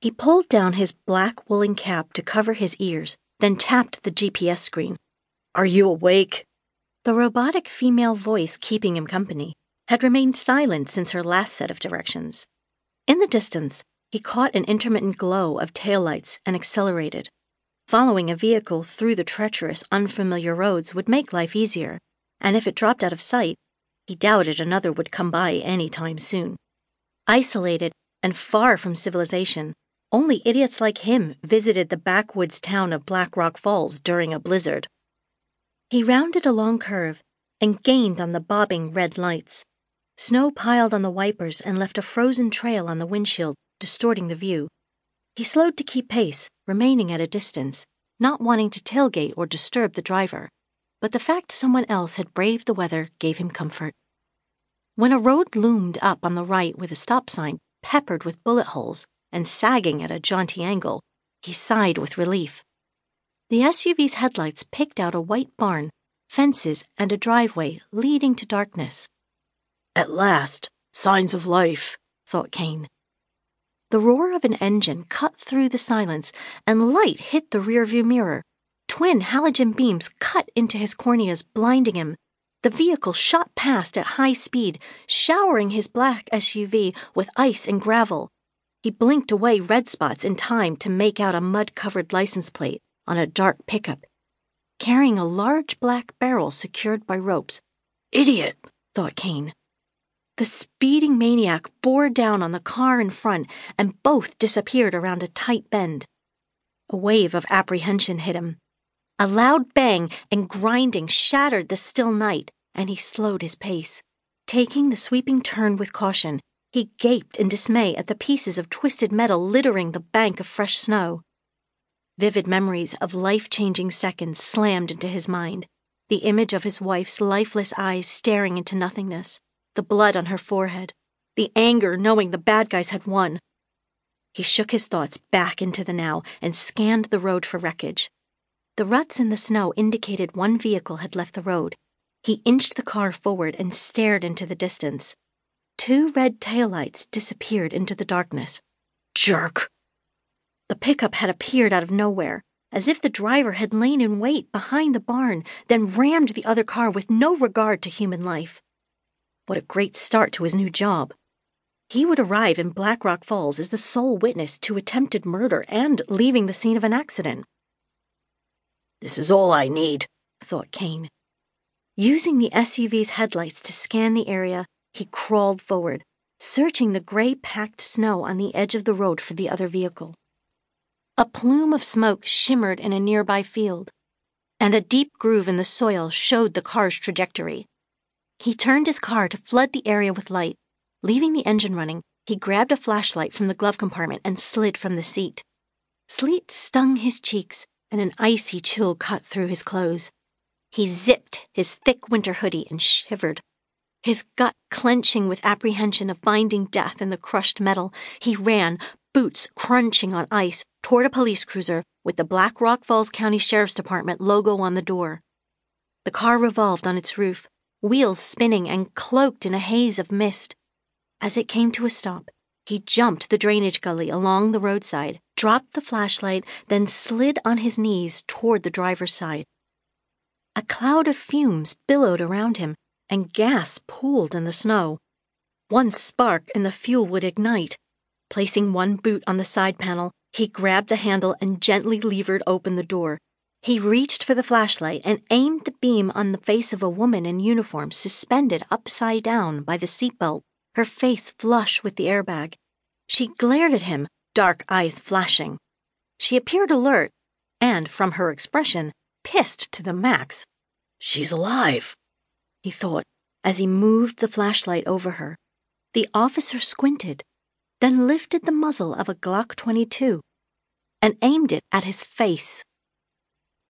He pulled down his black woolen cap to cover his ears, then tapped the GPS screen. Are you awake? The robotic female voice keeping him company had remained silent since her last set of directions. In the distance, he caught an intermittent glow of taillights and accelerated. Following a vehicle through the treacherous, unfamiliar roads would make life easier, and if it dropped out of sight, he doubted another would come by any time soon. Isolated and far from civilization, only idiots like him visited the backwoods town of Black Rock Falls during a blizzard. He rounded a long curve and gained on the bobbing red lights. Snow piled on the wipers and left a frozen trail on the windshield, distorting the view. He slowed to keep pace, remaining at a distance, not wanting to tailgate or disturb the driver. But the fact someone else had braved the weather gave him comfort. When a road loomed up on the right with a stop sign peppered with bullet holes and sagging at a jaunty angle, he sighed with relief. The SUV's headlights picked out a white barn, fences, and a driveway leading to darkness. At last, signs of life, thought Kane. The roar of an engine cut through the silence, and light hit the rearview mirror. Twin halogen beams cut into his corneas, blinding him. The vehicle shot past at high speed, showering his black SUV with ice and gravel. He blinked away red spots in time to make out a mud covered license plate on a dark pickup, carrying a large black barrel secured by ropes. Idiot, thought Kane. The speeding maniac bore down on the car in front, and both disappeared around a tight bend. A wave of apprehension hit him. A loud bang and grinding shattered the still night, and he slowed his pace. Taking the sweeping turn with caution, he gaped in dismay at the pieces of twisted metal littering the bank of fresh snow. Vivid memories of life changing seconds slammed into his mind the image of his wife's lifeless eyes staring into nothingness the blood on her forehead, the anger knowing the bad guys had won. He shook his thoughts back into the now and scanned the road for wreckage. The ruts in the snow indicated one vehicle had left the road. He inched the car forward and stared into the distance. Two red taillights disappeared into the darkness. Jerk! The pickup had appeared out of nowhere, as if the driver had lain in wait behind the barn, then rammed the other car with no regard to human life. What a great start to his new job. He would arrive in Black Rock Falls as the sole witness to attempted murder and leaving the scene of an accident. This is all I need, thought Kane. Using the SUV's headlights to scan the area, he crawled forward, searching the gray packed snow on the edge of the road for the other vehicle. A plume of smoke shimmered in a nearby field, and a deep groove in the soil showed the car's trajectory. He turned his car to flood the area with light. Leaving the engine running, he grabbed a flashlight from the glove compartment and slid from the seat. Sleet stung his cheeks, and an icy chill cut through his clothes. He zipped his thick winter hoodie and shivered. His gut clenching with apprehension of finding death in the crushed metal, he ran, boots crunching on ice, toward a police cruiser with the Black Rock Falls County Sheriff's Department logo on the door. The car revolved on its roof, wheels spinning and cloaked in a haze of mist. As it came to a stop, he jumped the drainage gully along the roadside, dropped the flashlight, then slid on his knees toward the driver's side. A cloud of fumes billowed around him, and gas pooled in the snow. One spark and the fuel would ignite. Placing one boot on the side panel, he grabbed the handle and gently levered open the door, he reached for the flashlight and aimed the beam on the face of a woman in uniform suspended upside down by the seatbelt, her face flush with the airbag. She glared at him, dark eyes flashing. She appeared alert and, from her expression, pissed to the max. She's alive, he thought as he moved the flashlight over her. The officer squinted, then lifted the muzzle of a Glock 22 and aimed it at his face.